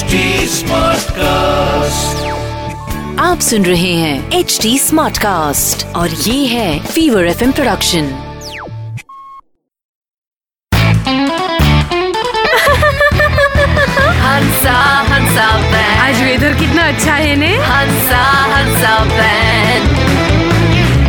Smart cast आप सुन रहे हैं एच डी स्मार्ट कास्ट और ये है fever F M production Hansa Hansa band आज वेदर कितना अच्छा है ने? हंसा हंसा बैंड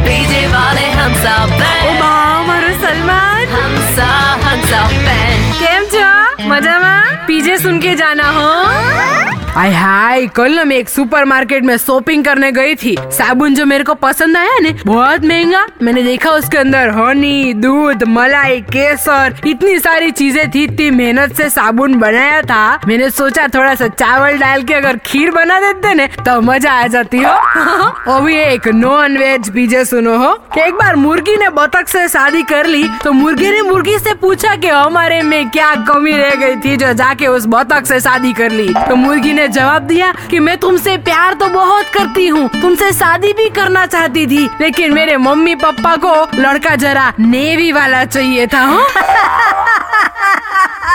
डीजे वाले हंसा बैंड ओ सलमान। हंसा हंसा बैंड केम जा मज़ा में? पीजे सुन के जाना हो। हाय हाय कल ना मैं एक सुपरमार्केट में शॉपिंग करने गई थी। साबुन जो मेरे को पसंद आया ने बहुत महँगा। मैंने देखा उसके अंदर हनी दूध मलाई केसर इतनी सारी चीज़ें थी इतनी मेहनत से साबुन बनाया था। मैंने सोचा थोड़ा सा चावल डाल के अगर खीर बना देते ने तो मज़ा आ जाती हो? अभी एक नॉन वेज पीजे सुनो हो? कि एक बार मुर्गी ने बतख से शादी कर ली तो मुर्गी ने मुर्गी से पूछा कि हमारे में क्या कमी रह गई थी जो जाके उस बतख से शादी कर ली। तो मुर्गी ने जवाब दिया कि मैं तुमसे प्यार तो बहुत करती हूँ। तुमसे शादी भी करना चाहती थी लेकिन मेरे मम्मी पापा को लड़का जरा नेवी वाला चाहिए था हो?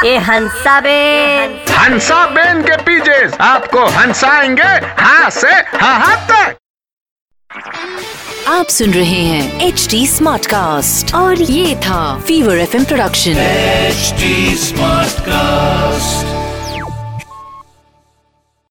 ये हंसा बैंड हंसा बेन के पीछे आपको हंसाएँगे हाँ से हाँ हाँ तक। आप सुन रहे हैं एच डी स्मार्ट कास्ट और ये था fever F production H smart Smartcast.